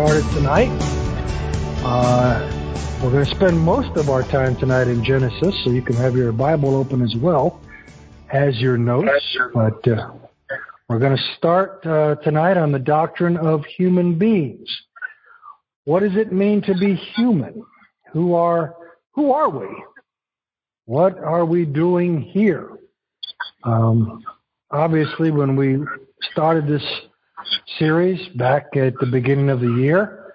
started tonight. Uh, we're going to spend most of our time tonight in Genesis, so you can have your Bible open as well as your notes. But uh, we're going to start uh, tonight on the doctrine of human beings. What does it mean to be human? Who are who are we? What are we doing here? Um, obviously, when we started this series back at the beginning of the year.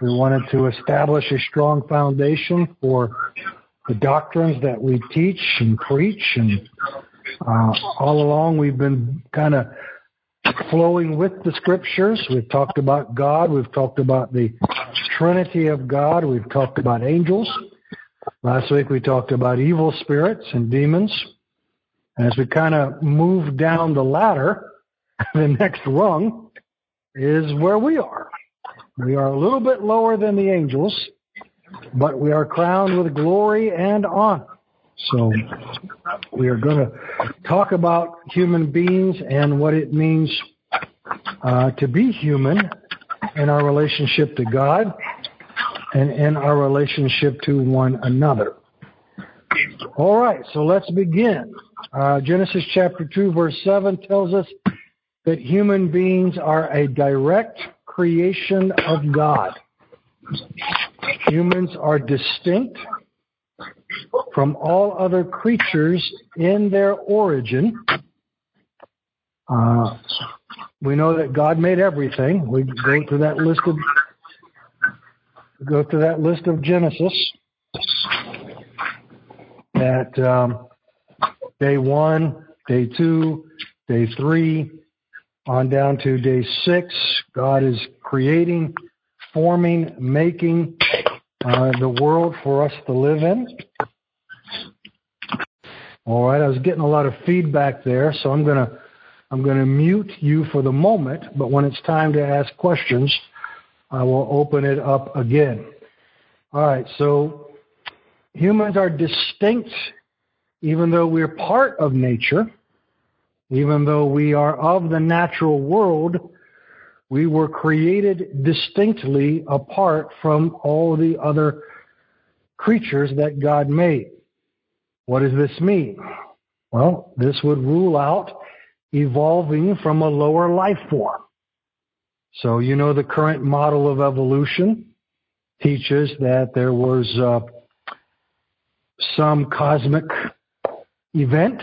We wanted to establish a strong foundation for the doctrines that we teach and preach. And uh, all along, we've been kind of flowing with the scriptures. We've talked about God. We've talked about the Trinity of God. We've talked about angels. Last week, we talked about evil spirits and demons. And As we kind of move down the ladder, the next rung is where we are. We are a little bit lower than the angels, but we are crowned with glory and honor. So we are going to talk about human beings and what it means uh, to be human in our relationship to God and in our relationship to one another. All right, so let's begin. Uh, Genesis chapter 2, verse 7 tells us that human beings are a direct creation of God. Humans are distinct from all other creatures in their origin. Uh, we know that God made everything. We go through that list of go through that list of Genesis. At um, day one, day two, day three, on down to day six, God is creating, forming, making uh, the world for us to live in. All right, I was getting a lot of feedback there, so I'm gonna I'm gonna mute you for the moment. But when it's time to ask questions, I will open it up again. All right, so humans are distinct, even though we're part of nature. Even though we are of the natural world, we were created distinctly apart from all the other creatures that God made. What does this mean? Well, this would rule out evolving from a lower life form. So, you know, the current model of evolution teaches that there was uh, some cosmic event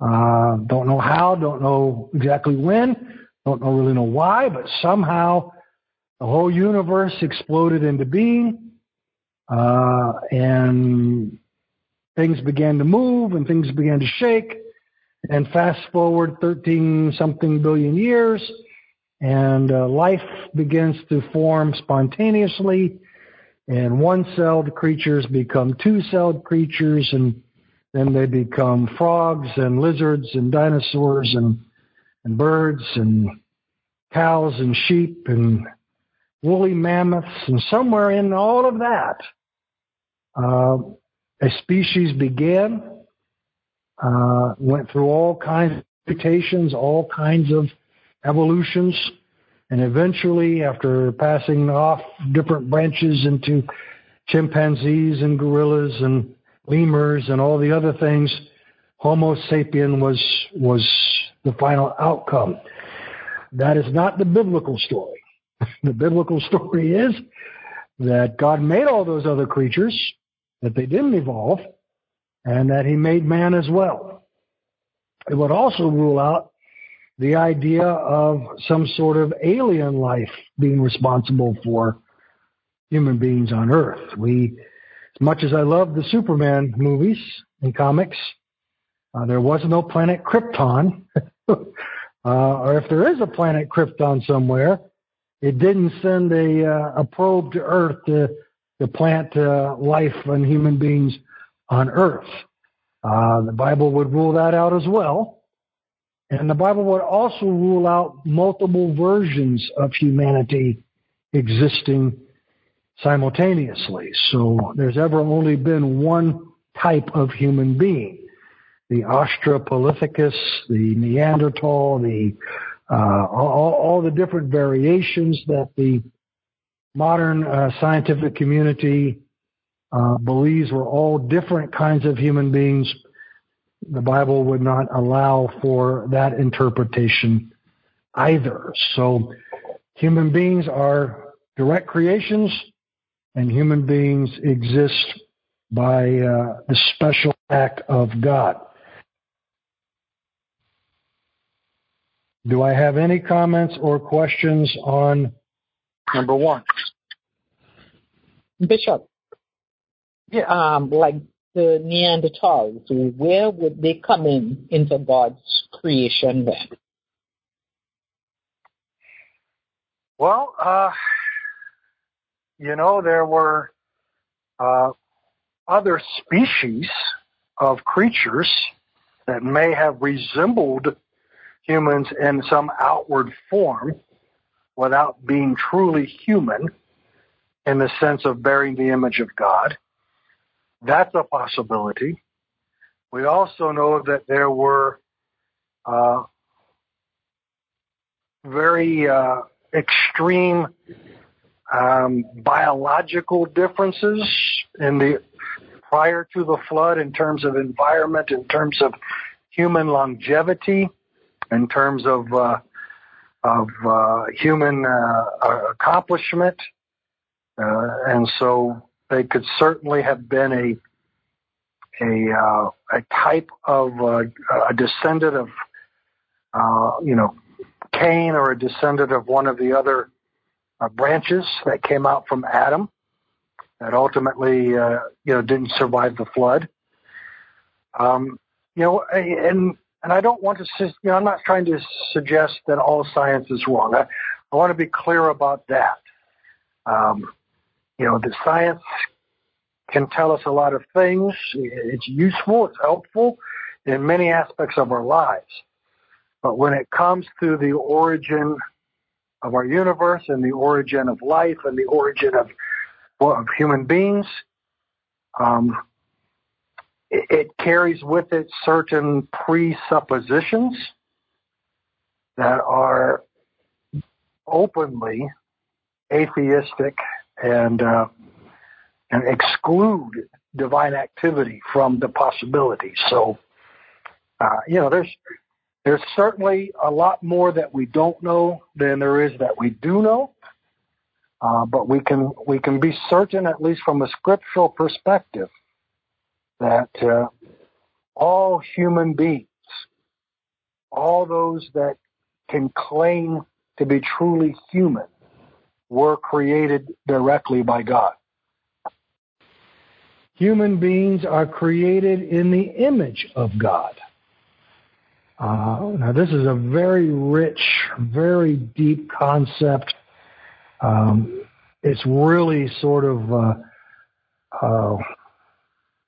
uh, don't know how, don't know exactly when, don't know really know why, but somehow the whole universe exploded into being, uh, and things began to move and things began to shake. And fast forward 13 something billion years, and uh, life begins to form spontaneously, and one-celled creatures become two-celled creatures, and then they become frogs and lizards and dinosaurs and, and birds and cows and sheep and woolly mammoths. And somewhere in all of that, uh, a species began, uh, went through all kinds of mutations, all kinds of evolutions, and eventually, after passing off different branches into chimpanzees and gorillas and lemurs and all the other things, Homo sapien was, was the final outcome. That is not the biblical story. the biblical story is that God made all those other creatures, that they didn't evolve, and that he made man as well. It would also rule out the idea of some sort of alien life being responsible for human beings on earth. We much as I love the Superman movies and comics, uh, there was no planet Krypton. uh, or if there is a planet Krypton somewhere, it didn't send a, uh, a probe to Earth to, to plant uh, life and human beings on Earth. Uh, the Bible would rule that out as well. And the Bible would also rule out multiple versions of humanity existing simultaneously. So there's ever only been one type of human being. The Australopithecus, the Neanderthal, the uh, all, all, the different variations that the modern uh, scientific community uh, believes were all different kinds of human beings, the Bible would not allow for that interpretation either. So human beings are direct creations and human beings exist by uh, the special act of God. Do I have any comments or questions on number one? Bishop, yeah. um, like the Neanderthals, where would they come in into God's creation then? Well, uh, you know, there were uh, other species of creatures that may have resembled humans in some outward form without being truly human in the sense of bearing the image of God. That's a possibility. We also know that there were uh, very uh, extreme um, biological differences in the prior to the flood in terms of environment, in terms of human longevity, in terms of uh, of uh, human uh, accomplishment, uh, and so they could certainly have been a a uh, a type of uh, a descendant of you know Cain or a descendant of one of the other branches that came out from Adam that ultimately you know didn't survive the flood. Um, you know, and and I don't want to, you know, I'm not trying to suggest that all science is wrong. I, I want to be clear about that. Um, you know, the science can tell us a lot of things. It's useful, it's helpful in many aspects of our lives. But when it comes to the origin of our universe and the origin of life and the origin of, of human beings, um, it carries with it certain presuppositions that are openly atheistic and uh, and exclude divine activity from the possibility. So, uh, you know, there's there's certainly a lot more that we don't know than there is that we do know. Uh, but we can we can be certain, at least from a scriptural perspective, that uh, all human beings, all those that can claim to be truly human, were created directly by God. Human beings are created in the image of God. Uh, now, this is a very rich, very deep concept. Um, it's really sort of uh, uh,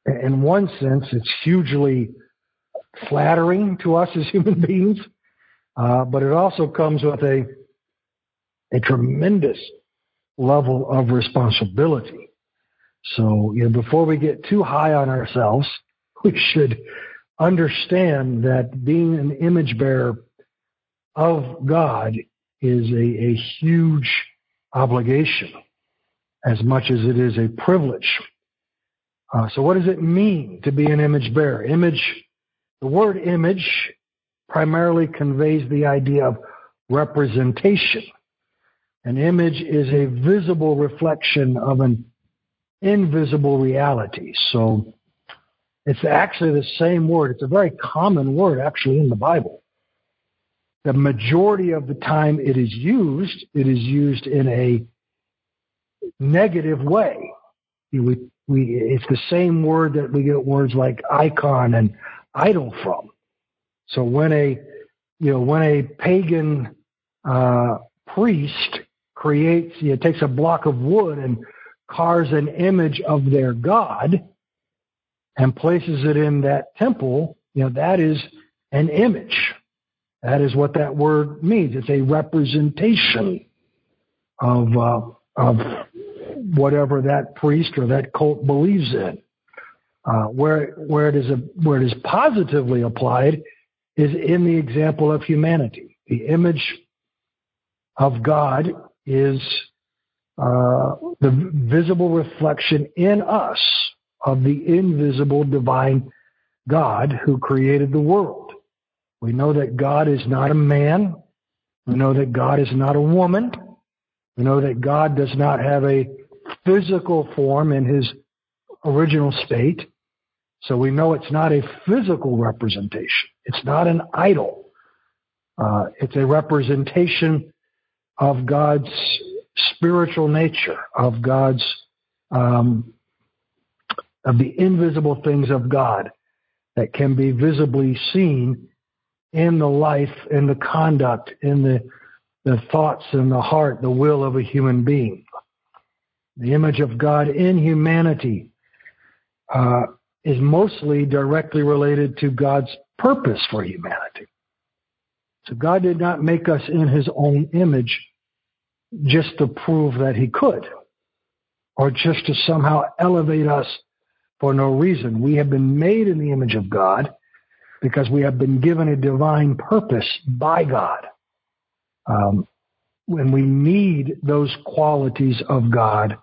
in one sense, it's hugely flattering to us as human beings, uh, but it also comes with a a tremendous level of responsibility. So, you know, before we get too high on ourselves, we should understand that being an image bearer of God is a, a huge obligation as much as it is a privilege. Uh, so what does it mean to be an image bearer? Image, the word image primarily conveys the idea of representation. An image is a visible reflection of an invisible reality. So it's actually the same word. It's a very common word actually in the Bible. The majority of the time it is used, it is used in a negative way. We we it's the same word that we get words like icon and idol from. So when a you know when a pagan uh, priest creates, you know, takes a block of wood and carves an image of their god and places it in that temple, you know that is an image. That is what that word means. It's a representation of uh, of whatever that priest or that cult believes in. Uh, where where it is a, where it is positively applied is in the example of humanity. The image of God is uh, the visible reflection in us of the invisible divine God who created the world. We know that God is not a man. We know that God is not a woman. We know that God does not have a physical form in his original state. So we know it's not a physical representation. It's not an idol. Uh, it's a representation of God's spiritual nature, of God's, um, of the invisible things of God that can be visibly seen in the life, in the conduct, in the, the thoughts and the heart, the will of a human being. The image of God in humanity uh, is mostly directly related to God's purpose for humanity. So God did not make us in his own image just to prove that he could or just to somehow elevate us for no reason. We have been made in the image of God because we have been given a divine purpose by God. Um, when we need those qualities of God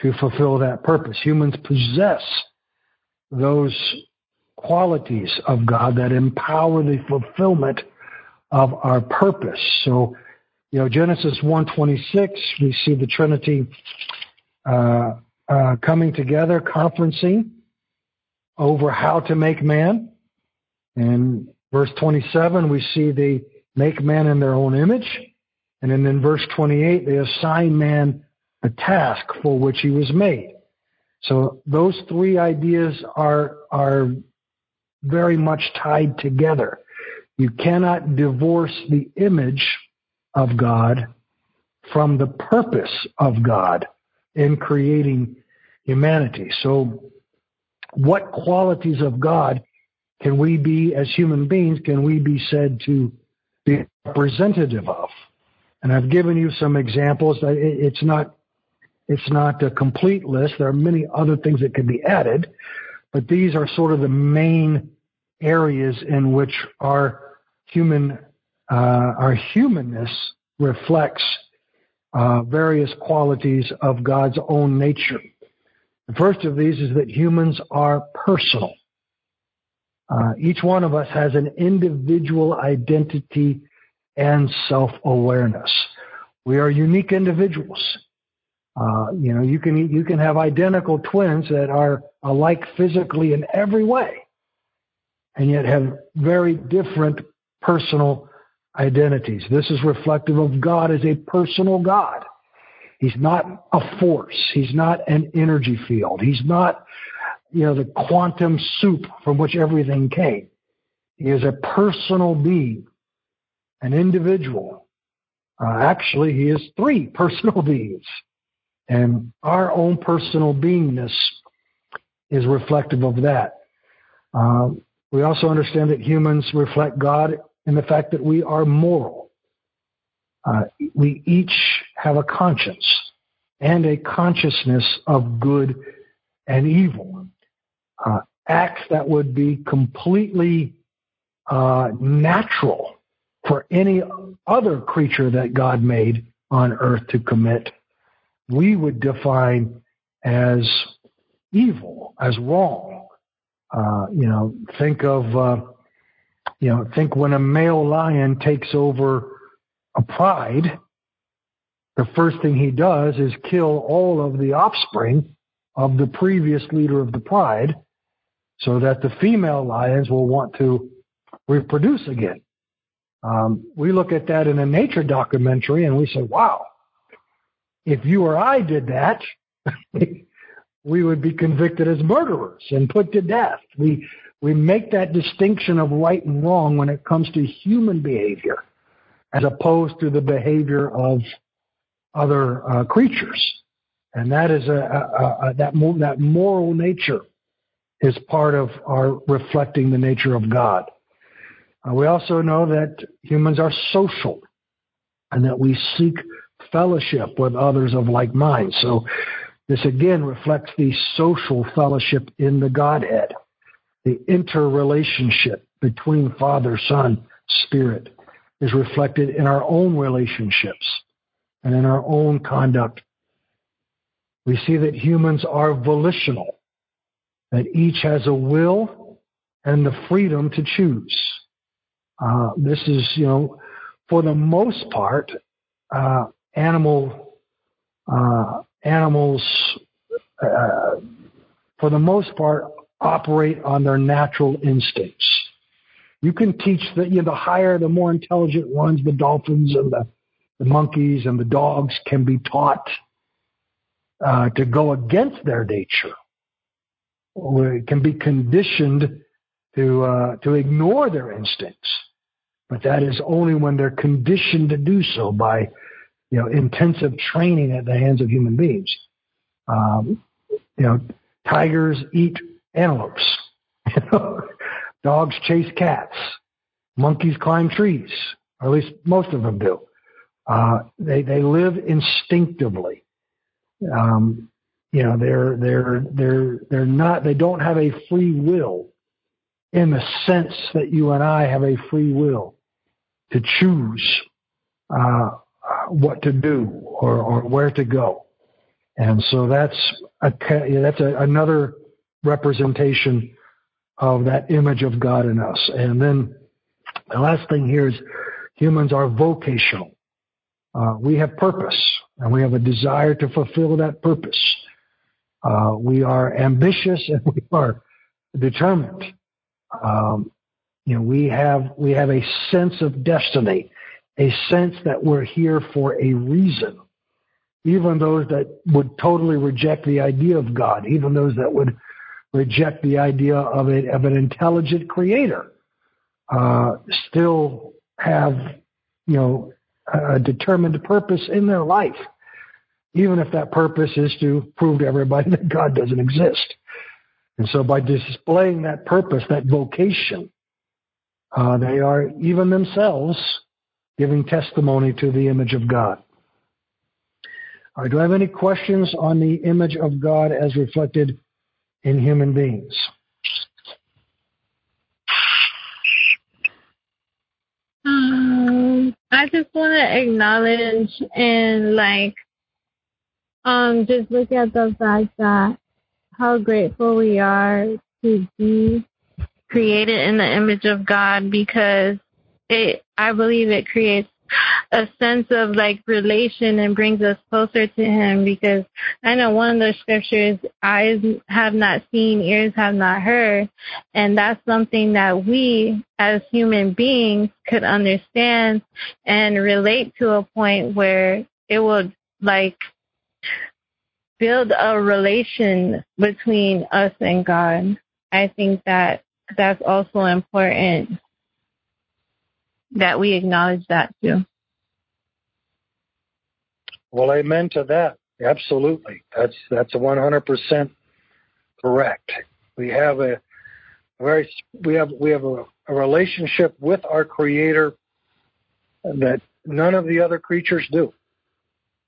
to fulfill that purpose. Humans possess those qualities of God that empower the fulfillment of our purpose. So, you know, Genesis 1:26, we see the Trinity uh, uh, coming together, conferencing over how to make man. In verse 27, we see they make man in their own image. And then in verse 28, they assign man a task for which he was made. So those three ideas are, are very much tied together. You cannot divorce the image of God from the purpose of God in creating humanity. So what qualities of God can we be as human beings, can we be said to be representative of? And I've given you some examples. It's not it's not a complete list. There are many other things that could be added, but these are sort of the main areas in which our human, uh, our humanness reflects uh, various qualities of God's own nature. The first of these is that humans are personal. Uh, each one of us has an individual identity and self-awareness. We are unique individuals. Uh, you know, you can you can have identical twins that are alike physically in every way, and yet have very different personal identities. This is reflective of God as a personal God. He's not a force. He's not an energy field. He's not, you know, the quantum soup from which everything came. He is a personal being, an individual. Uh, actually, he is three personal beings. And our own personal beingness is reflective of that. Uh, we also understand that humans reflect God in the fact that we are moral. Uh, we each have a conscience and a consciousness of good and evil. Uh, acts that would be completely uh, natural for any other creature that God made on earth to commit we would define as evil, as wrong. Uh, you know, think of, uh, you know, think when a male lion takes over a pride, the first thing he does is kill all of the offspring of the previous leader of the pride so that the female lions will want to reproduce again. Um, we look at that in a nature documentary and we say, wow, if you or I did that, we would be convicted as murderers and put to death. We we make that distinction of right and wrong when it comes to human behavior, as opposed to the behavior of other uh, creatures, and that is a, a, a that that moral nature is part of our reflecting the nature of God. Uh, we also know that humans are social, and that we seek fellowship with others of like mind. So this again reflects the social fellowship in the Godhead, the interrelationship between Father, Son, Spirit. Is reflected in our own relationships and in our own conduct. We see that humans are volitional, that each has a will and the freedom to choose. Uh, this is, you know, for the most part, uh, animal uh, animals, uh, for the most part, operate on their natural instincts. You can teach that, you know, the higher, the more intelligent ones, the dolphins and the, the monkeys and the dogs can be taught uh, to go against their nature. Or it can be conditioned to uh, to ignore their instincts, but that is only when they're conditioned to do so by you know intensive training at the hands of human beings. Um, you know, tigers eat antelopes. Dogs chase cats. Monkeys climb trees. Or at least most of them do. Uh, they they live instinctively. Um, you know, they're they're they're they're not. They don't have a free will in the sense that you and I have a free will to choose uh, what to do or, or where to go. And so that's a, that's a, another representation of that image of God in us. And then the last thing here is humans are vocational. Uh, we have purpose and we have a desire to fulfill that purpose. Uh, we are ambitious and we are determined. Um, you know, we have we have a sense of destiny, a sense that we're here for a reason. Even those that would totally reject the idea of God, even those that would reject the idea of, a, of an intelligent creator, uh, still have, you know, a determined purpose in their life, even if that purpose is to prove to everybody that God doesn't exist. And so by displaying that purpose, that vocation, uh, they are even themselves giving testimony to the image of God. All right, do I have any questions on the image of God as reflected in human beings. Um, I just want to acknowledge and like um just look at the fact that how grateful we are to be created in the image of God because it I believe it creates a sense of like relation and brings us closer to him because I know one of the scriptures eyes have not seen, ears have not heard, and that's something that we as human beings could understand and relate to a point where it would like build a relation between us and God. I think that that's also important that we acknowledge that too. Well, amen to that. Absolutely. That's that's 100% correct. We have a very we have we have a, a relationship with our creator that none of the other creatures do.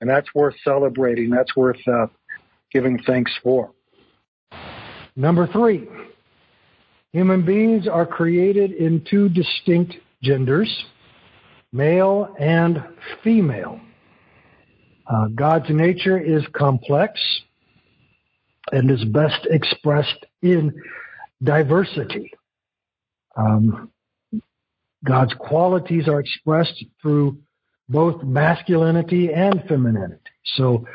And that's worth celebrating. That's worth uh, giving thanks for. Number 3. Human beings are created in two distinct genders, male and female. Uh, God's nature is complex and is best expressed in diversity. Um, God's qualities are expressed through both masculinity and femininity. So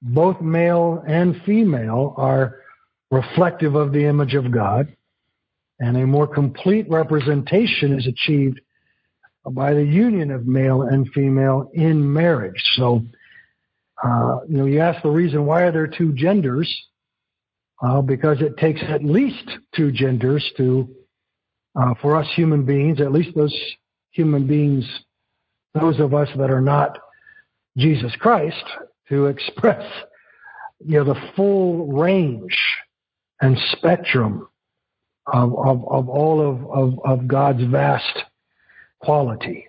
both male and female are reflective of the image of God, and a more complete representation is achieved by the union of male and female in marriage. So uh, you know, you ask the reason why are there two genders? Uh, because it takes at least two genders to, uh, for us human beings, at least those human beings, those of us that are not Jesus Christ, to express, you know, the full range and spectrum of, of, of all of, of, of God's vast quality.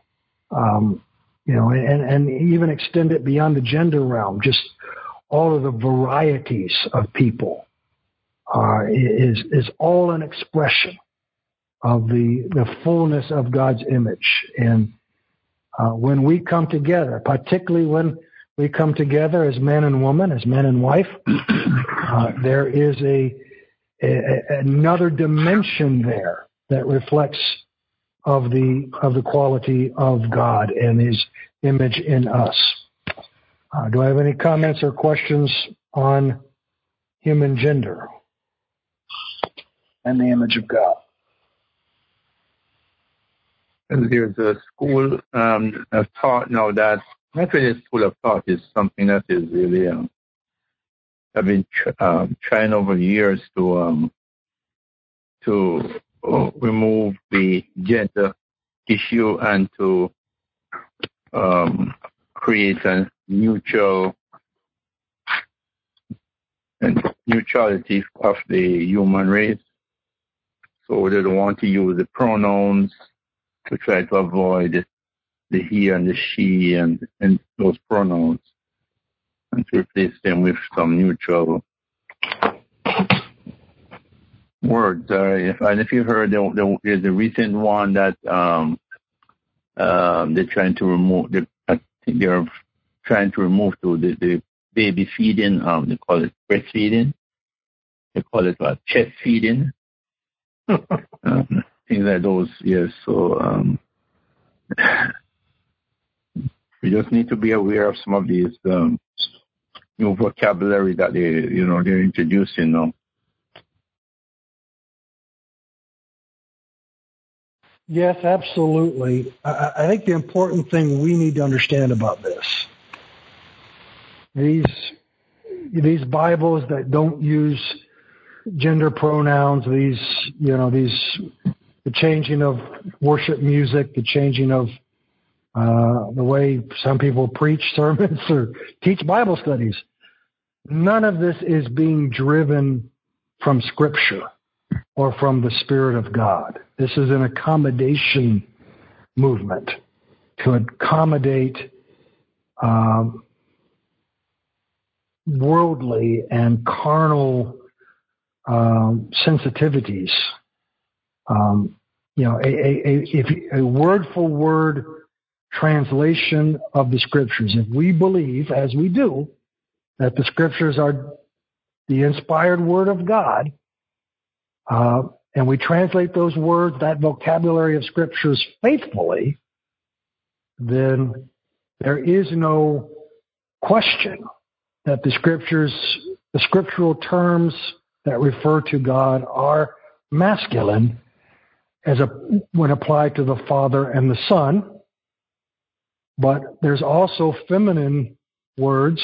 Um, you know, and, and even extend it beyond the gender realm, just all of the varieties of people uh, is is all an expression of the the fullness of God's image. And Uh, when we come together, particularly when we come together as man and woman, as man and wife, uh, there is a, a, another dimension there that reflects of the of the quality of God and His image in us. Uh, do I have any comments or questions on human gender and the image of God? And There's a school um, of thought now that Methodist school of thought is something that is really um, I've been tr- um, trying over the years to um, to remove the gender issue and to um, create a neutral and neutrality of the human race. So they don't want to use the pronouns to try to avoid the he and the she and, and those pronouns and to replace them with some neutral words. Uh, if, and if you heard, the, the, there's a recent one that um, um, they're trying to remove. The, I think they're trying to remove to the, the baby feeding. Um, they call it breastfeeding. They call it what? Chest feeding. um, things like those. Yes. So um, we just need to be aware of some of these um, new vocabulary that they, you know, they're introducing now. Yes, absolutely. I, I think the important thing we need to understand about this, these these Bibles that don't use gender pronouns, these you know these the changing of worship music, the changing of uh, the way some people preach sermons or teach Bible studies. None of this is being driven from Scripture or from the Spirit of God. This is an accommodation movement to accommodate um, worldly and carnal um, sensitivities. Um, you know, a, a, a, a word for word translation of the scriptures. If we believe, as we do, that the scriptures are the inspired word of God, uh, and we translate those words, that vocabulary of scriptures faithfully, then there is no question that the scriptures, the scriptural terms that refer to God are masculine as a, when applied to the Father and the Son. But there's also feminine words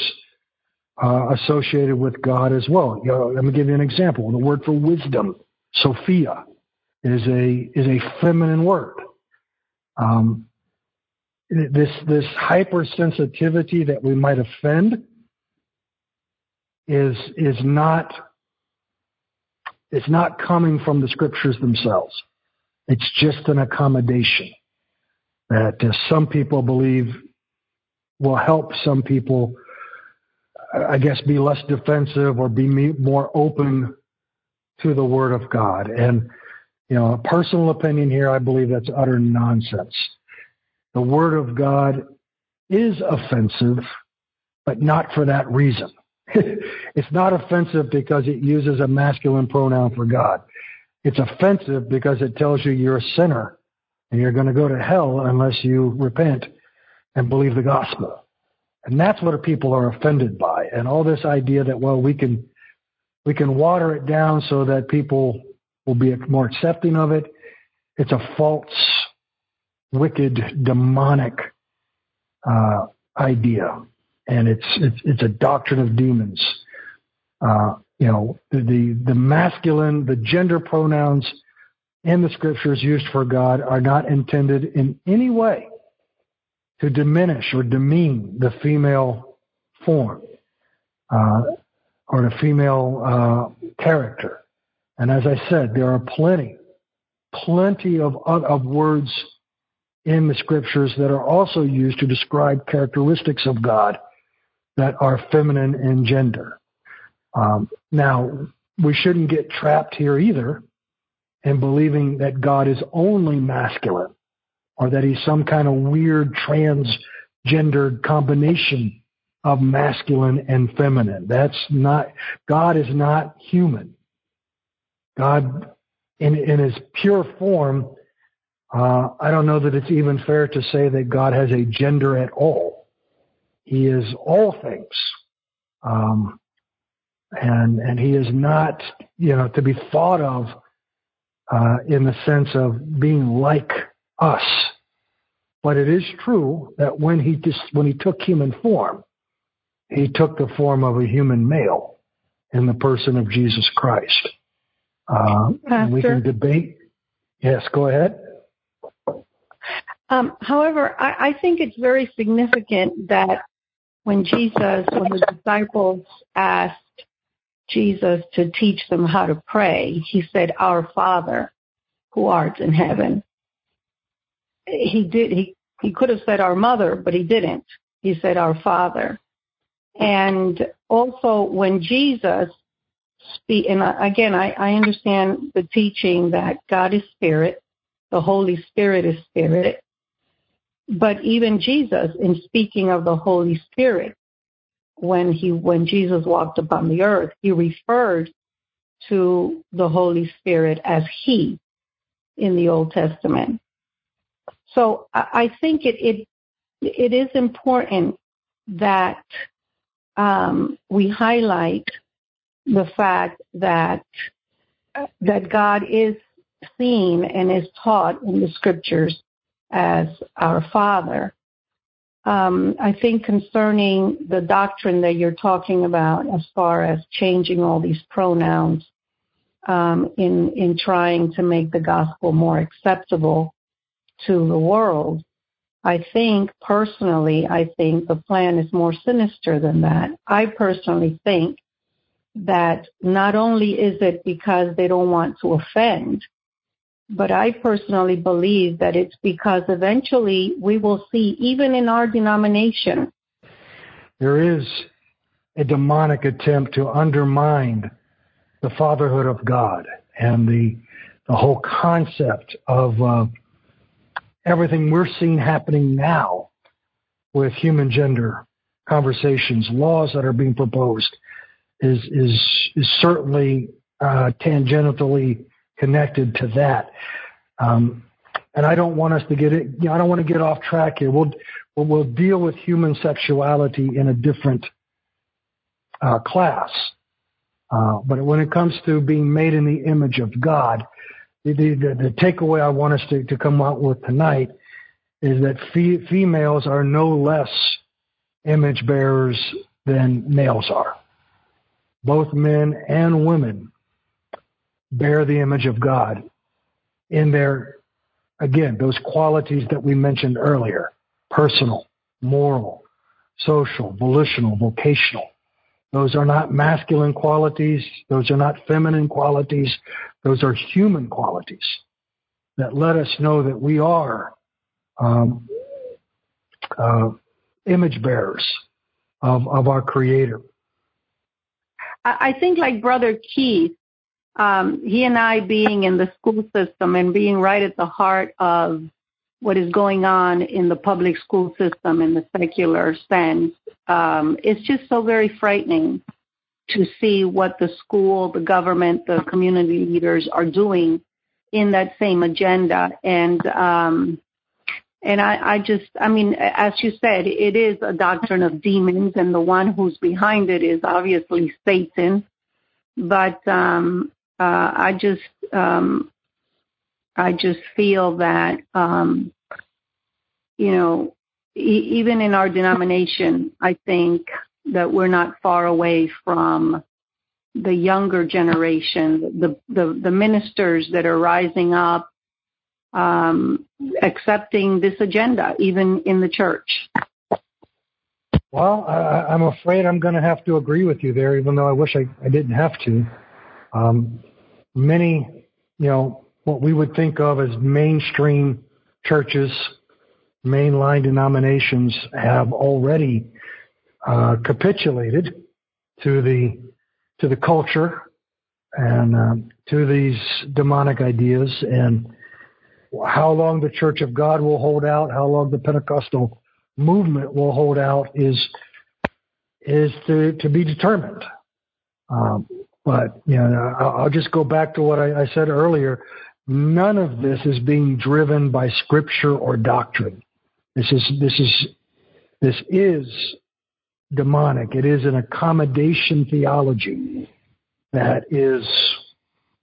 uh, associated with God as well. You know, let me give you an example. The word for wisdom, Sophia, is a is a feminine word. Um, this this hypersensitivity that we might offend is is not it's not coming from the scriptures themselves. It's just an accommodation that uh, some people believe will help some people, I guess, be less defensive or be more open to the Word of God. And, you know, a personal opinion here, I believe that's utter nonsense. The Word of God is offensive, but not for that reason. it's not offensive because it uses a masculine pronoun for God. It's offensive because it tells you you're a sinner and you're going to go to hell unless you repent and believe the gospel. And that's what people are offended by. And all this idea that, well, we can, we can water it down so that people will be more accepting of it. It's a false, wicked, demonic, uh, idea. And it's, it's, it's a doctrine of demons. Uh, you know, the, the, masculine, the gender pronouns in the scriptures used for God are not intended in any way to diminish or demean the female form uh, or the female uh, character. And as I said, there are plenty, plenty of, of words in the scriptures that are also used to describe characteristics of God that are feminine in gender. Um, now, we shouldn't get trapped here either in believing that God is only masculine or that he's some kind of weird transgendered combination of masculine and feminine. That's not, God is not human. God, in, in his pure form, uh, I don't know that it's even fair to say that God has a gender at all. He is all things. Um, and, and he is not, you know, to be thought of, uh, in the sense of being like us. But it is true that when he just, when he took human form, he took the form of a human male in the person of Jesus Christ. Uh, we can debate. Yes, go ahead. Um, however, I, I think it's very significant that when Jesus, when the disciples asked Jesus to teach them how to pray, he said, Our Father who art in heaven. He did, he, he could have said our mother, but he didn't. He said our Father. And also when Jesus speak, and again, I, I understand the teaching that God is spirit, the Holy Spirit is spirit, but even Jesus, in speaking of the Holy Spirit, when he when Jesus walked upon the earth, he referred to the Holy Spirit as He in the Old Testament. So I think it it, it is important that um, we highlight the fact that that God is seen and is taught in the scriptures as our Father. Um, I think concerning the doctrine that you're talking about, as far as changing all these pronouns um, in in trying to make the gospel more acceptable to the world, I think personally, I think the plan is more sinister than that. I personally think that not only is it because they don't want to offend, but I personally believe that it's because eventually we will see, even in our denomination, there is a demonic attempt to undermine the fatherhood of God and the the whole concept of uh, everything we're seeing happening now with human gender conversations, laws that are being proposed, is is is certainly uh, tangentially connected to that. Um, and I don't want us to get it. You know, I don't want to get off track here. We'll we'll, deal with human sexuality in a different uh, class. Uh, but when it comes to being made in the image of God, the, takeaway I want us to, to come out with tonight is that fe- females are no less image bearers than males are. Both men and women bear the image of God in their, again, those qualities that we mentioned earlier personal, moral, social, volitional, vocational. Those are not masculine qualities. Those are not feminine qualities. Those are human qualities that let us know that we are um, uh, image bearers of, of our Creator. I think, like Brother Keith, um, he and I being in the school system and being right at the heart of what is going on in the public school system in the secular sense, um, it's just so very frightening to see what the school, the government, the community leaders are doing in that same agenda. And um, and I, I just, I mean, as you said, it is a doctrine of demons, and the one who's behind it is obviously Satan. But um, uh, I just um, I just feel that um, you know even in our denomination, I think that we're not far away from the younger generation, the the, the ministers that are rising up, um, accepting this agenda, even in the church. Well, I, I'm afraid I'm going to have to agree with you there, even though I wish I, I didn't have to. Um, many, you know, what we would think of as mainstream churches, mainline denominations have already uh, capitulated to the to the culture and um, to these demonic ideas, and how long the Church of God will hold out, how long the Pentecostal movement will hold out is is to, to be determined. Um, but you know, I'll just go back to what I, I said earlier. None of this is being driven by scripture or doctrine. This is this is this is demonic. It is an accommodation theology that is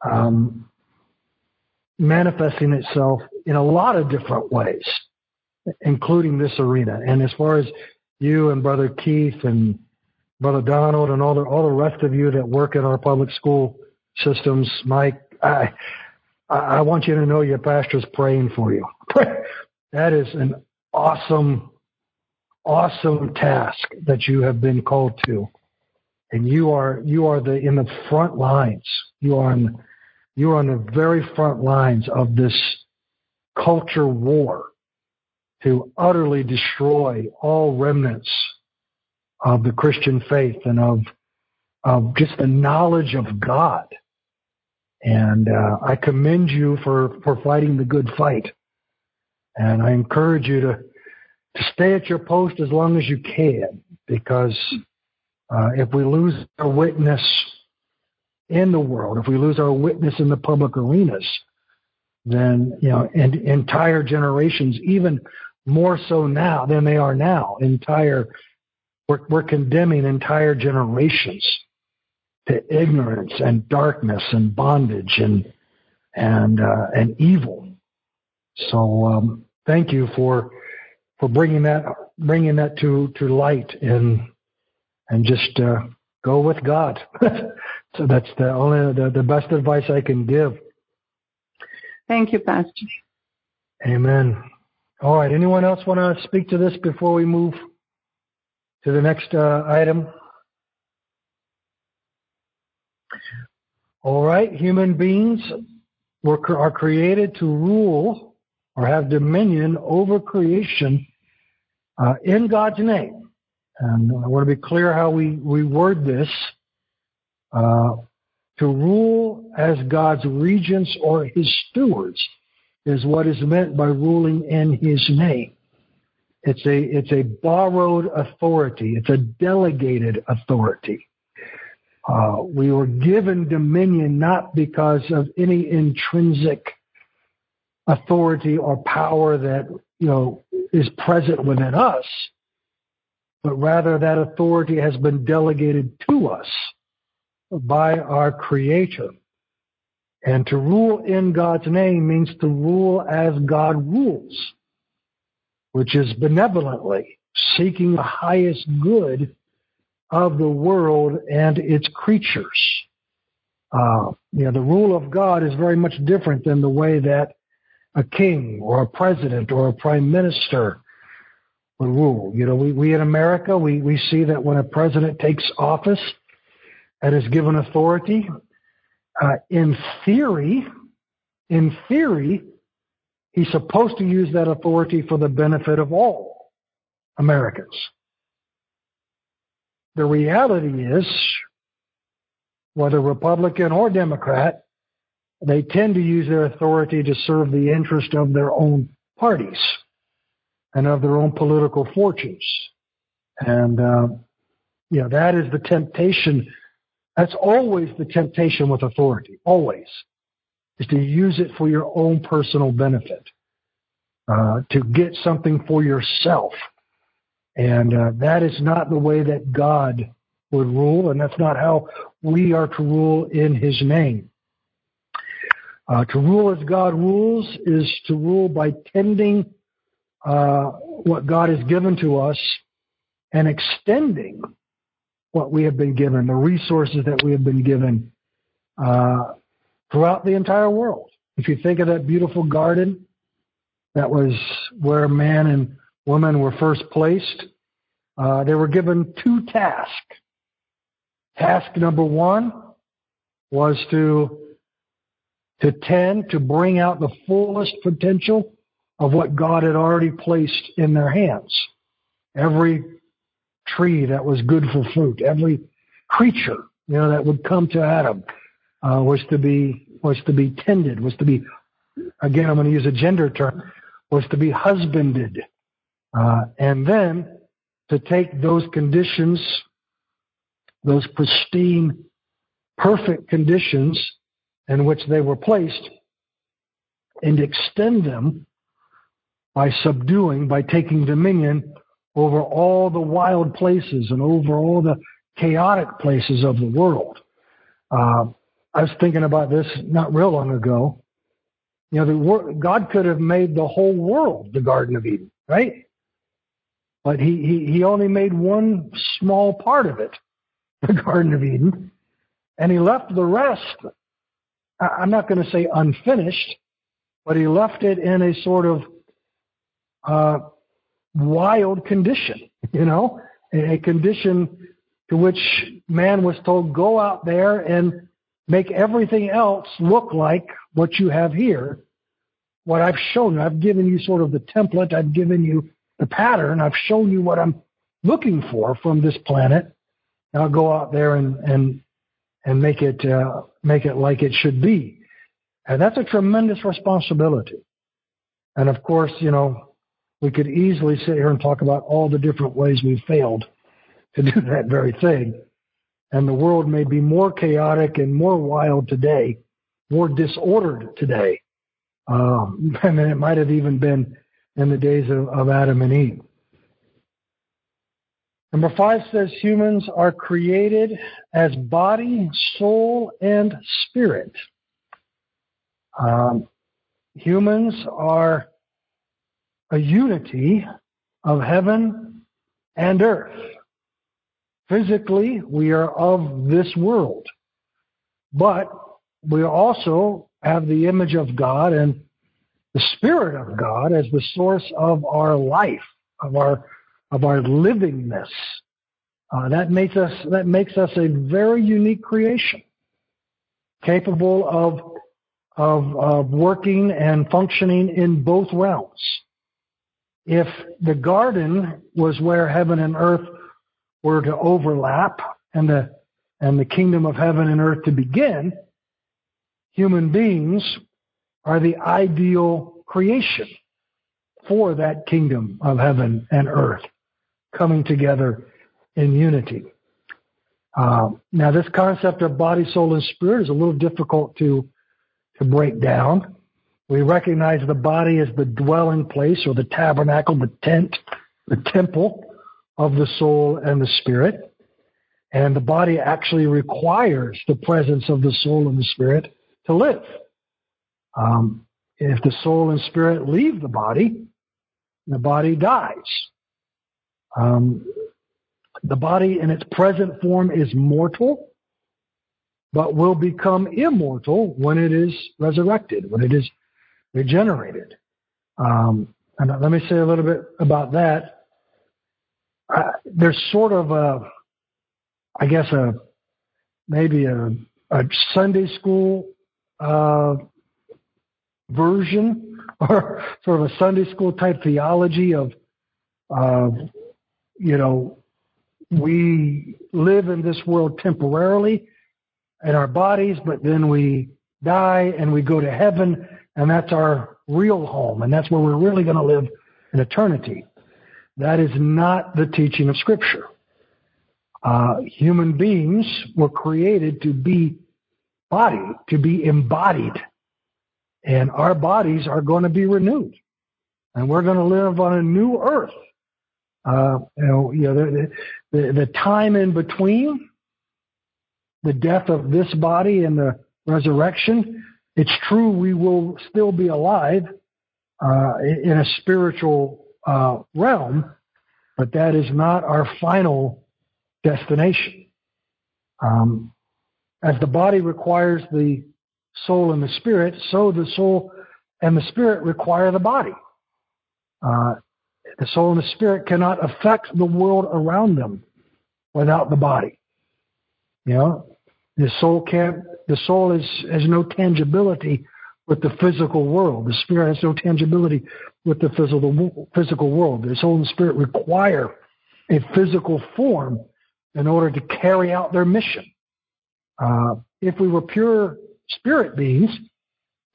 um, manifesting itself in a lot of different ways, including this arena. And as far as you and Brother Keith and Brother Donald and all the all the rest of you that work in our public school systems, Mike, I I want you to know your pastor's praying for you. that is an awesome, awesome task that you have been called to, and you are you are the in the front lines. You are on you are on the very front lines of this culture war to utterly destroy all remnants of the Christian faith and of of just the knowledge of God. And uh, I commend you for for fighting the good fight. And I encourage you to to stay at your post as long as you can, because uh, if we lose our witness in the world, if we lose our witness in the public arenas, then you know, and entire generations, even more so now than they are now, entire we're, we're condemning entire generations to ignorance and darkness and bondage and and uh, and evil. So um, thank you for for bringing that bringing that to to light and and just uh, go with God. so that's the only the, the best advice I can give. Thank you, Pastor. Amen. All right. Anyone else want to speak to this before we move to the next uh, item. All right, human beings were, are created to rule or have dominion over creation uh, in God's name. And I want to be clear how we, we word this. Uh, to rule as God's regents or his stewards is what is meant by ruling in his name. It's a, it's a borrowed authority. It's a delegated authority. Uh, we were given dominion not because of any intrinsic authority or power that, you know, is present within us, but rather that authority has been delegated to us by our Creator. And to rule in God's name means to rule as God rules which is benevolently seeking the highest good of the world and its creatures. Uh, you know, the rule of God is very much different than the way that a king or a president or a prime minister would rule. You know, we, we in America, we, we see that when a president takes office and is given authority, uh, in theory, in theory, He's supposed to use that authority for the benefit of all Americans. The reality is, whether Republican or Democrat, they tend to use their authority to serve the interest of their own parties and of their own political fortunes. And, uh, you know, that is the temptation. That's always the temptation with authority, always is to use it for your own personal benefit, uh, to get something for yourself. And uh, that is not the way that God would rule, and that's not how we are to rule in His name. Uh, to rule as God rules is to rule by tending uh, what God has given to us and extending what we have been given, the resources that we have been given uh, throughout the entire world. If you think of that beautiful garden, that was where man and woman were first placed. Uh, they were given two tasks. Task number one was to to tend to bring out the fullest potential of what God had already placed in their hands. Every tree that was good for fruit, every creature, you know, that would come to Adam, uh, was to be was to be tended, was to be again, I'm going to use a gender term, was to be husbanded. Uh, and then to take those conditions, those pristine, perfect conditions in which they were placed, and extend them by subduing, by taking dominion over all the wild places and over all the chaotic places of the world. Uh, I was thinking about this not real long ago. You know, God could have made the whole world the Garden of Eden, right? But he, he, he only made one small part of it, the Garden of Eden, and he left the rest, I'm not going to say unfinished, but he left it in a sort of uh, wild condition, you know, a condition to which man was told, go out there and make everything else look like what you have here. What I've shown you, I've given you sort of the template, I've given you the pattern, I've shown you what I'm looking for from this planet. Now go out there and, and, and make it, uh, make it like it should be. And that's a tremendous responsibility. And of course, you know, we could easily sit here and talk about all the different ways we've failed to do that very thing. And the world may be more chaotic and more wild today, more disordered today um, than it might have even been in the days of, of Adam and Eve. Number five says humans are created as body, soul, and spirit. Um, humans are a unity of heaven and earth. Physically, we are of this world, but we also have the image of God and the Spirit of God as the source of our life, of our of our livingness. Uh, that makes us that makes us a very unique creation, capable of of, of working and functioning in both realms. If the garden was where heaven and earth were to overlap and the and the kingdom of heaven and earth to begin, human beings are the ideal creation for that kingdom of heaven and earth coming together in unity. Uh, now, this concept of body, soul, and spirit is a little difficult to to break down. We recognize the body as the dwelling place or the tabernacle, the tent, the temple of the soul and the spirit. And the body actually requires the presence of the soul and the spirit to live. Um, if the soul and spirit leave the body, the body dies. Um, the body in its present form is mortal, but will become immortal when it is resurrected, when it is regenerated. Um, and let me say a little bit about that uh, there's sort of a, I guess a maybe a, a Sunday school uh, version or sort of a Sunday school type theology of, uh, you know, we live in this world temporarily in our bodies, but then we die and we go to heaven, and that's our real home, and that's where we're really going to live in eternity. That is not the teaching of Scripture. Uh, human beings were created to be body, to be embodied. And our bodies are going to be renewed. And we're going to live on a new earth. Uh, you know, you know the, the, the time in between the death of this body and the resurrection, it's true we will still be alive uh, in a spiritual uh, realm, but that is not our final destination. Um, as the body requires the soul and the spirit, so the soul and the spirit require the body. Uh, the soul and the spirit cannot affect the world around them without the body. You know, the soul can't. The soul is has no tangibility with the physical world. The spirit has no tangibility with the physical physical world. The soul and spirit require a physical form in order to carry out their mission. Uh, if we were pure spirit beings,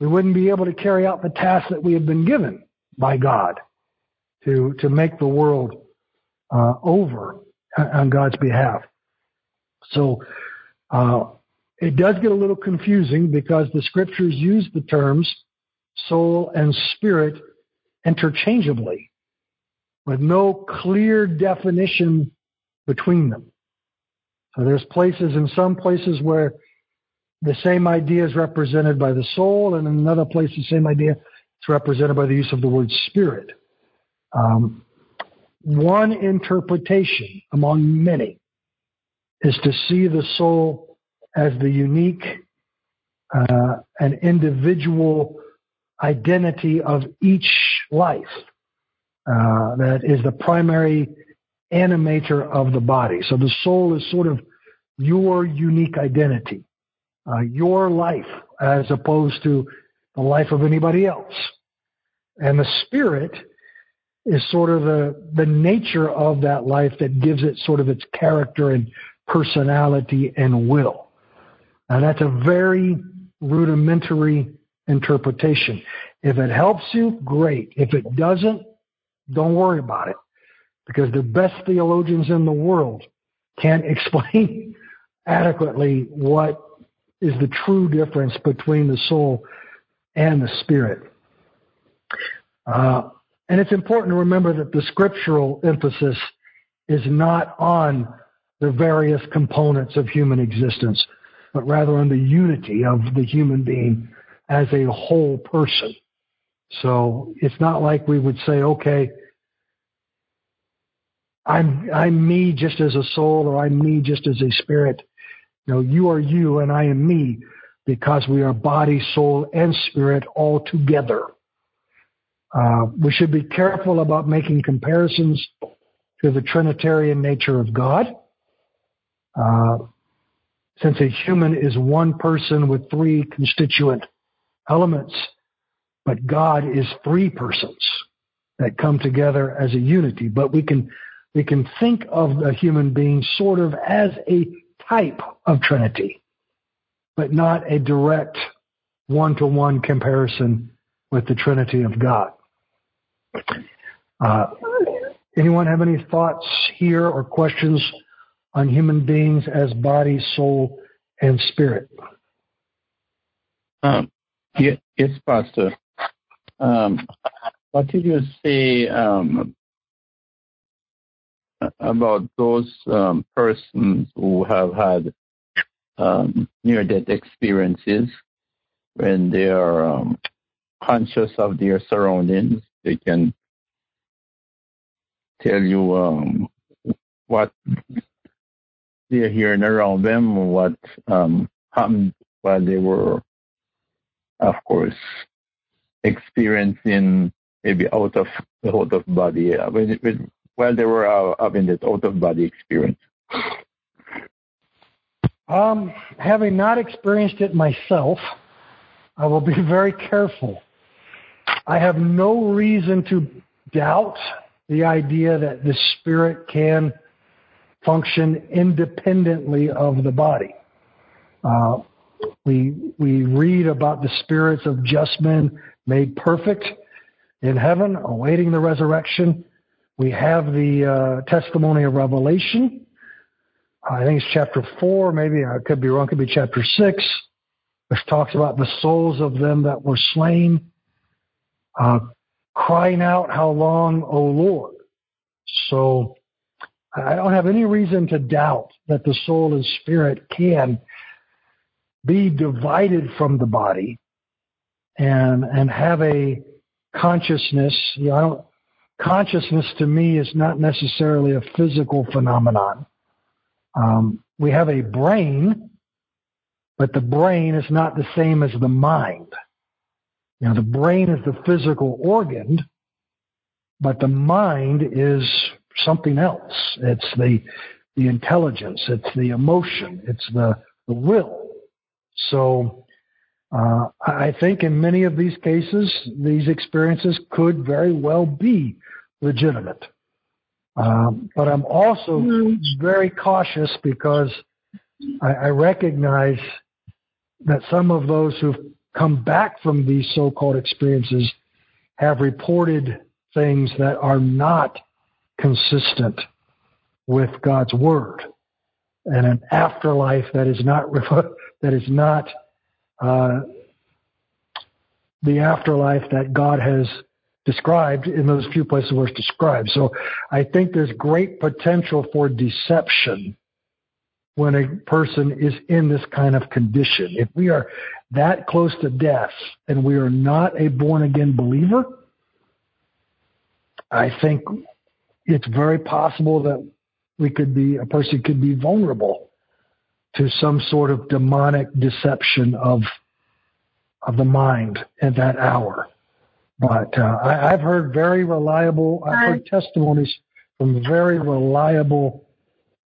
we wouldn't be able to carry out the task that we have been given by God to, to make the world uh, over on God's behalf. So uh, it does get a little confusing because the scriptures use the terms soul and spirit interchangeably with no clear definition between them. So there's places in some places where the same idea is represented by the soul, and in another place the same idea is represented by the use of the word spirit. Um, one interpretation among many is to see the soul as the unique uh, and individual identity of each life uh, that is the primary animator of the body. So the soul is sort of your unique identity, uh, your life, as opposed to the life of anybody else. And the spirit is sort of the, the nature of that life that gives it sort of its character and personality and will. Now that's a very rudimentary interpretation. If it helps you, great. If it doesn't, don't worry about it. Because the best theologians in the world can't explain adequately what is the true difference between the soul and the spirit. Uh, and it's important to remember that the scriptural emphasis is not on the various components of human existence, but rather on the unity of the human being as a whole person. So it's not like we would say, okay, I'm I'm me just as a soul or I'm me just as a spirit. No, you are you and I am me because we are body, soul, and spirit all together. Uh, we should be careful about making comparisons to the Trinitarian nature of God. Uh, since a human is one person with three constituent elements, but God is three persons that come together as a unity. But we can we can think of a human being sort of as a type of Trinity, but not a direct one-to-one comparison with the Trinity of God. Uh, anyone have any thoughts here or questions on human beings as body, soul, and spirit? Um, yes, Pastor. Um, what did you say um, about those um, persons who have had um, near-death experiences when they are um, conscious of their surroundings? They can tell you um, what they're hearing around them, what um, happened while they were, of course, experiencing maybe out of out of body uh, while they were uh, having this out of body experience. Um, having not experienced it myself, I will be very careful. I have no reason to doubt the idea that the spirit can function independently of the body. Uh, we we read about the spirits of just men made perfect in heaven, awaiting the resurrection. We have the uh, testimony of Revelation. I think it's chapter four, maybe I could be wrong. Could be chapter six, which talks about the souls of them that were slain, uh, crying out, "How long, O Lord?" So I don't have any reason to doubt that the soul and spirit can be divided from the body and and have a consciousness. You know, I don't. Consciousness to me is not necessarily a physical phenomenon. Um, we have a brain, but the brain is not the same as the mind. You know, the brain is the physical organ, but the mind is something else. It's the the intelligence, it's the emotion, it's the, the will. So uh, I think in many of these cases, these experiences could very well be legitimate. Um, but I'm also mm-hmm. very cautious because I, I recognize that some of those who've come back from these so-called experiences have reported things that are not consistent with God's word and an afterlife that is not that is not uh, the afterlife that God has described in those few places where it's described. So I think there's great potential for deception when a person is in this kind of condition. If we are that close to death and we are not a born again believer, I think it's very possible that we could be a person could be vulnerable to some sort of demonic deception of of the mind at that hour. But uh, I, I've heard very reliable. I've heard testimonies from very reliable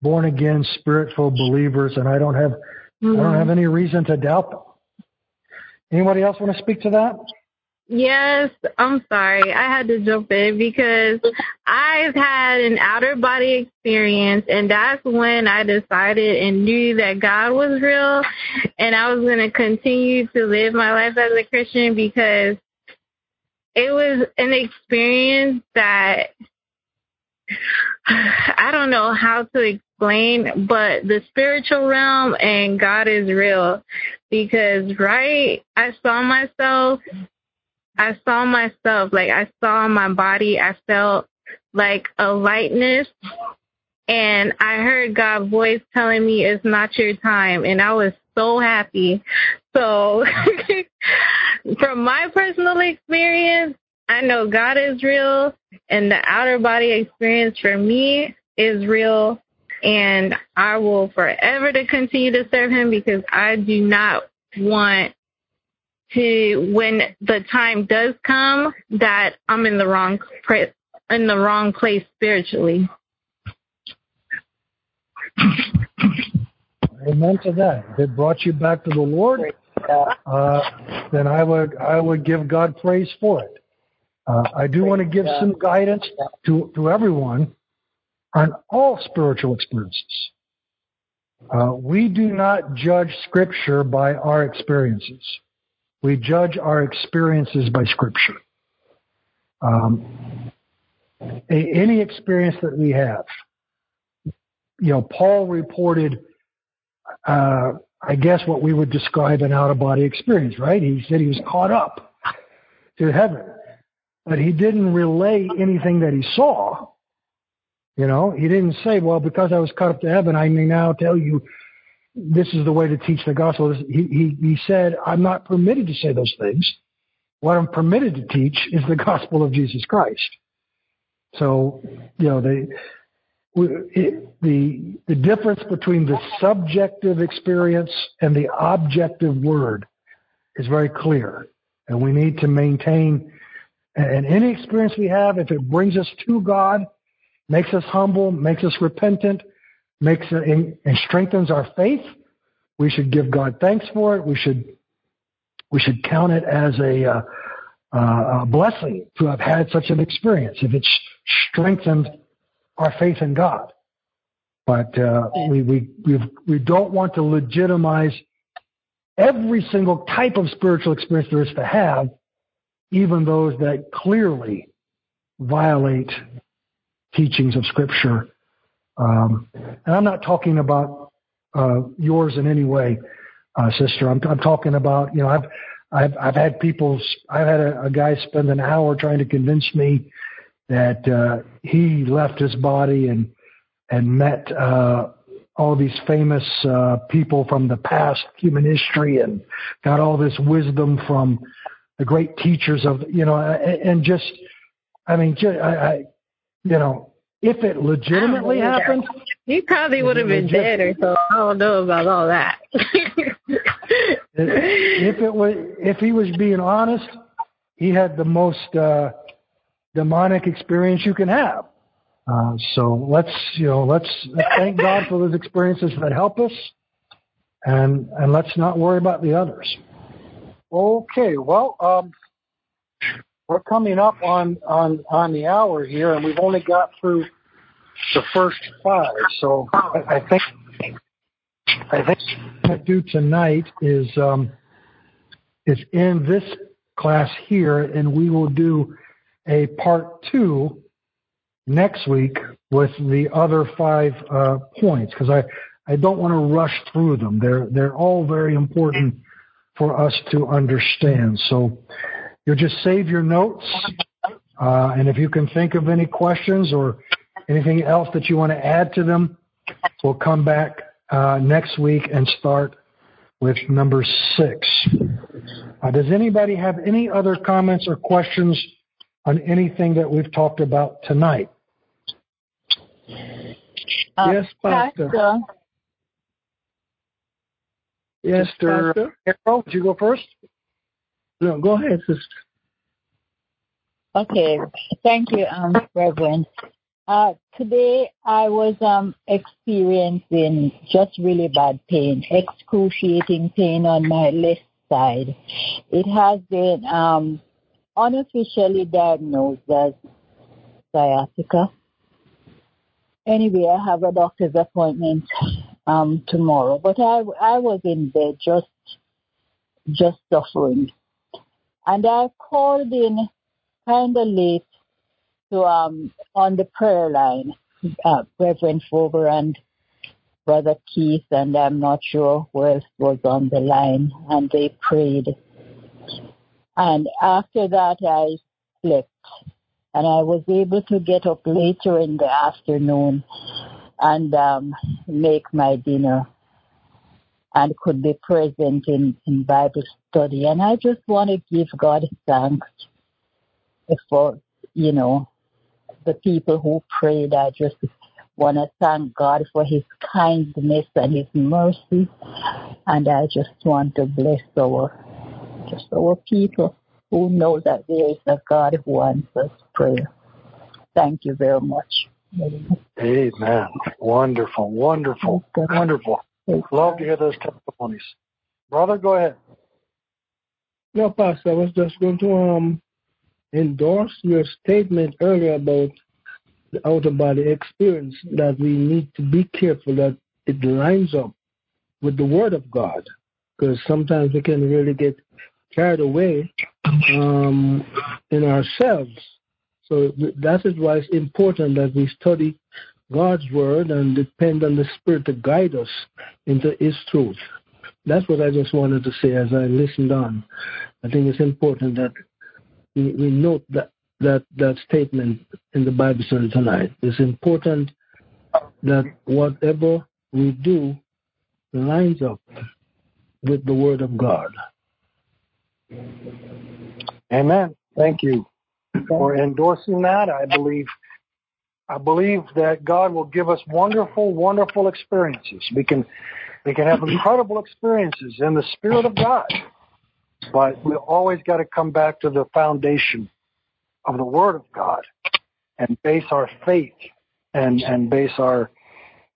born again, spiritual believers, and I don't have mm-hmm. I don't have any reason to doubt them. Anybody else want to speak to that? Yes, I'm sorry. I had to jump in because I've had an outer body experience and that's when I decided and knew that God was real and I was going to continue to live my life as a Christian because it was an experience that I don't know how to explain, but the spiritual realm and God is real because right, I saw myself I saw myself, like I saw my body, I felt like a lightness and I heard God's voice telling me it's not your time and I was so happy. So from my personal experience, I know God is real and the outer body experience for me is real and I will forever to continue to serve him because I do not want to when the time does come that I'm in the wrong in the wrong place spiritually. Amen to that. If it brought you back to the Lord, uh, then I would I would give God praise for it. Uh, I do want to give some guidance to to everyone on all spiritual experiences. Uh, we do not judge Scripture by our experiences. We judge our experiences by Scripture. Um, a, any experience that we have, you know, Paul reported, uh, I guess, what we would describe an out of body experience, right? He said he was caught up to heaven, but he didn't relay anything that he saw. You know, he didn't say, well, because I was cut up to heaven, I may now tell you this is the way to teach the gospel. He, he, he said, I'm not permitted to say those things. What I'm permitted to teach is the gospel of Jesus Christ. So, you know, the, the, the difference between the subjective experience and the objective word is very clear. And we need to maintain, and any experience we have, if it brings us to God, makes us humble, makes us repentant, makes it and strengthens our faith. We should give God thanks for it. We should we should count it as a, uh, uh, a blessing to have had such an experience if it's strengthened our faith in God. But uh, we we we we don't want to legitimize every single type of spiritual experience there is to have, even those that clearly violate teachings of Scripture um, and I'm not talking about uh, yours in any way, uh, sister. I'm, I'm talking about, you know, I've, I've, I've had people, I've had a, a guy spend an hour trying to convince me that uh, he left his body and and met uh, all these famous uh, people from the past human history and got all this wisdom from the great teachers of you know and, and just I mean just, I, I you know if it legitimately happened, he probably would have been dead or so. I don't know about all that. if it was, if he was being honest, he had the most uh, demonic experience you can have. Uh, so let's, you know, let's, let's thank God for those experiences that help us, and and let's not worry about the others. Okay, well, um, we're coming up on, on, on the hour here and we've only got through the first five. So I, I think, I think to do tonight is, um, is in this class here, and we will do a part two next week with the other five uh, points because I, I don't want to rush through them. They're they're all very important for us to understand. So you'll just save your notes, uh, and if you can think of any questions or anything else that you want to add to them, we'll come back uh, next week and start with number six. Uh, does anybody have any other comments or questions on anything that we've talked about tonight? Uh, yes, Pastor. Pastor. Yes. Pastor. Carroll, would you go first? No, go ahead, sister. Okay, thank you, um, Reverend. Uh, today I was um, experiencing just really bad pain, excruciating pain on my left side. It has been um, unofficially diagnosed as sciatica. Anyway, I have a doctor's appointment um, tomorrow, but I I was in bed just just suffering, and I called in kind of late to um on the prayer line, uh, Reverend Fober and Brother Keith, and I'm not sure who else was on the line, and they prayed. And after that, I slept, and I was able to get up later in the afternoon and um, make my dinner and could be present in, in Bible study. And I just want to give God thanks for, you know, the people who prayed. I just want to thank God for his kindness and his mercy. And I just want to bless our, just our people who know that there is a God who answers prayer. Thank you very much. Amen. Wonderful, wonderful, wonderful. Love to hear those testimonies. Brother, go ahead. No, Pastor, I was just going to um endorse your statement earlier about the out of body experience that we need to be careful that it lines up with the Word of God because sometimes we can really get carried away um, in ourselves. So that is why it's important that we study God's Word and depend on the Spirit to guide us into His truth. That's what I just wanted to say as I listened on. I think it's important that we, we note that, that that statement in the Bible study tonight. It's important that whatever we do lines up with the Word of God. Amen. Thank you for endorsing that. I believe I believe that God will give us wonderful, wonderful experiences. We can we can have incredible experiences in the Spirit of God. But we always got to come back to the foundation of the Word of God and base our faith and, and base our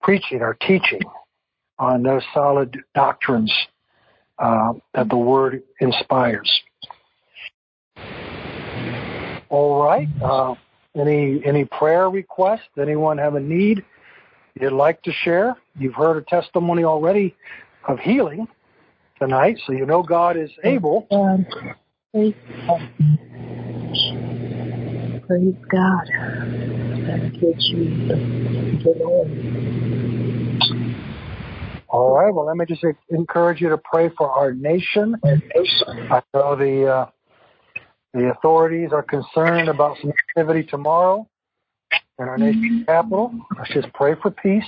preaching, our teaching on those solid doctrines uh, that the Word inspires. All right. Uh, any any prayer requests? Anyone have a need you'd like to share? You've heard a testimony already of healing tonight, so you know God is able. Um, praise God. Praise God. Thank you, Jesus. Thank you, Lord. All right. Well, let me just encourage you to pray for our nation. I know the uh, the authorities are concerned about some activity tomorrow in our nation's capital. Let's just pray for peace.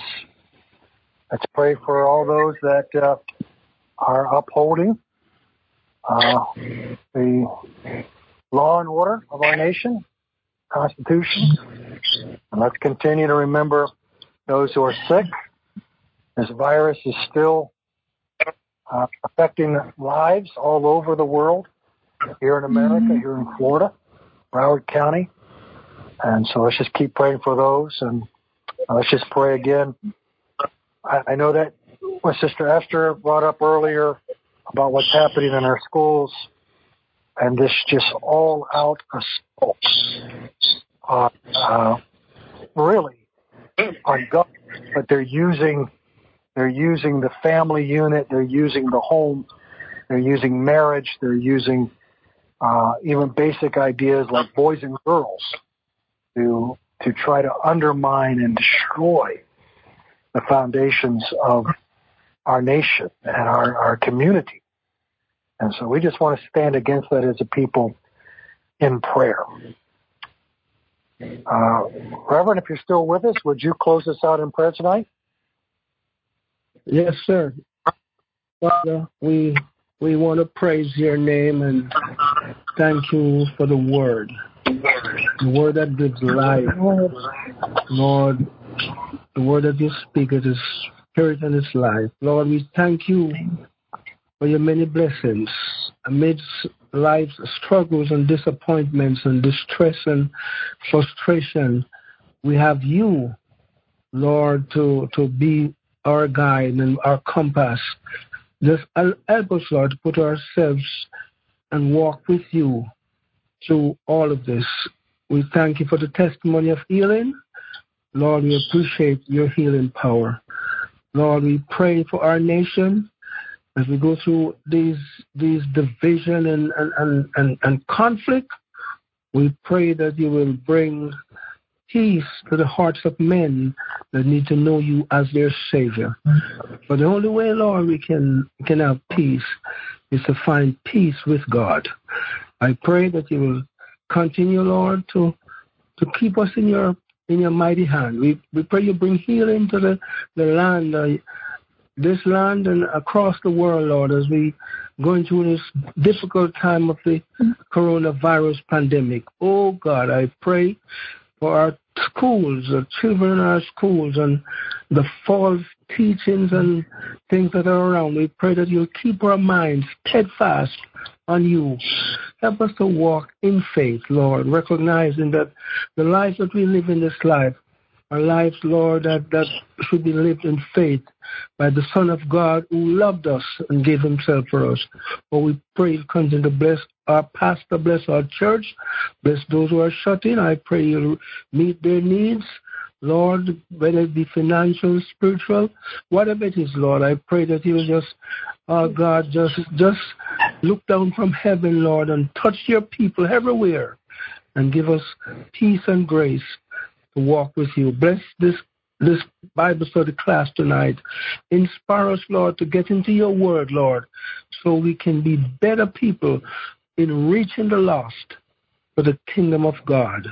Let's pray for all those that uh, are upholding uh, the law and order of our nation, Constitution. And let's continue to remember those who are sick. This virus is still uh, affecting lives all over the world, here in America, mm-hmm. here in Florida, Broward County. And so let's just keep praying for those and uh, let's just pray again. I, I know that what Sister Esther brought up earlier about what's happening in our schools and this just all out assault uh, on, uh, really on God, but they're using they're using the family unit, they're using the home They're using marriage. They're using uh, even basic ideas like boys and girls to to try to undermine and destroy the foundations of our nation and our, our community. And so we just want to stand against that as a people in prayer. Uh, Reverend, if you're still with us, would you close us out in prayer tonight? Yes, sir. Father, we we want to praise your name and thank you for the word. The word that gives life. Lord, the word that you speak is spirit and it's life. Lord, we thank you for your many blessings amidst life's struggles and disappointments and distress and frustration. We have you, Lord, to, to be our guide and our compass. Just help us, Lord, to put ourselves and walk with you through all of this. We thank you for the testimony of healing. Lord, we appreciate your healing power. Lord, we pray for our nation as we go through these these division and, and, and, and, conflict. We pray that you will bring peace to the hearts of men that need to know you as their Savior. Mm-hmm. But the only way, Lord, we can can have peace is to find peace with God. I pray that you will continue, Lord, to to keep us in your in your mighty hand. We we pray you bring healing to the the land, uh, this land, and across the world, Lord, as we going through this difficult time of the coronavirus pandemic. Oh God, I pray for our schools, the children in our schools, and the false teachings and things that are around. We pray that you'll keep our minds steadfast on you. Help us to walk in faith, Lord, recognizing that the lives that we live in this life are lives, Lord, that, that should be lived in faith by the Son of God who loved us and gave himself for us. For we pray you continue to bless our pastor, bless our church, bless those who are shut in. I pray you'll meet their needs. Lord, whether it be financial, spiritual, whatever it is, Lord, I pray that you will just, oh God, just just look down from heaven, Lord, and touch your people everywhere and give us peace and grace to walk with you. Bless this this Bible study class tonight. Inspire us, Lord, to get into your word, Lord, so we can be better people in reaching the lost for the kingdom of God.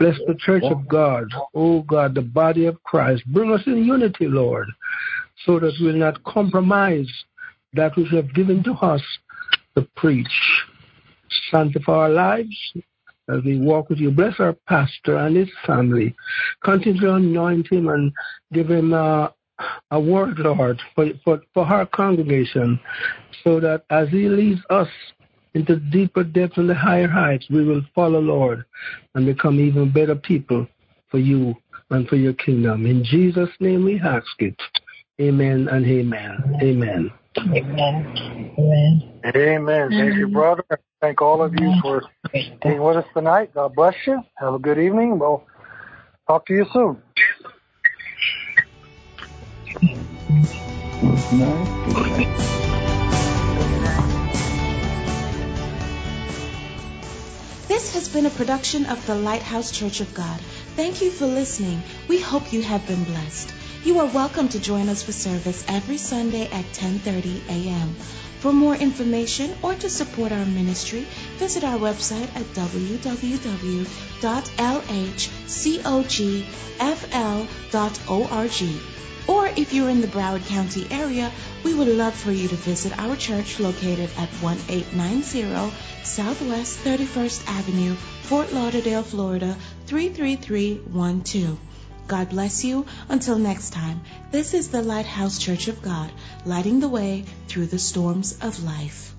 Bless the church of God. Oh God, the body of Christ. Bring us in unity, Lord, so that we'll not compromise that which you have given to us to preach. Sanctify our lives as we walk with you. Bless our pastor and his family. Continue to anoint him and give him a, a word, Lord, for, for, for our congregation, so that as he leads us into deeper depths and the higher heights, we will follow, Lord, and become even better people for you and for your kingdom. In Jesus' name we ask it. Amen and amen. Amen. Amen. Amen. Amen. Thank you, brother. Thank all of you for being with us tonight. God bless you. Have a good evening. We'll talk to you soon. Good night. Good night. This has been a production of the Lighthouse Church of God. Thank you for listening. We hope you have been blessed. You are welcome to join us for service every Sunday at 10:30 a.m. For more information or to support our ministry, visit our website at www.lhcogfl.org. Or if you're in the Broward County area, we would love for you to visit our church located at 1890 Southwest 31st Avenue, Fort Lauderdale, Florida 33312. God bless you. Until next time, this is the Lighthouse Church of God, lighting the way through the storms of life.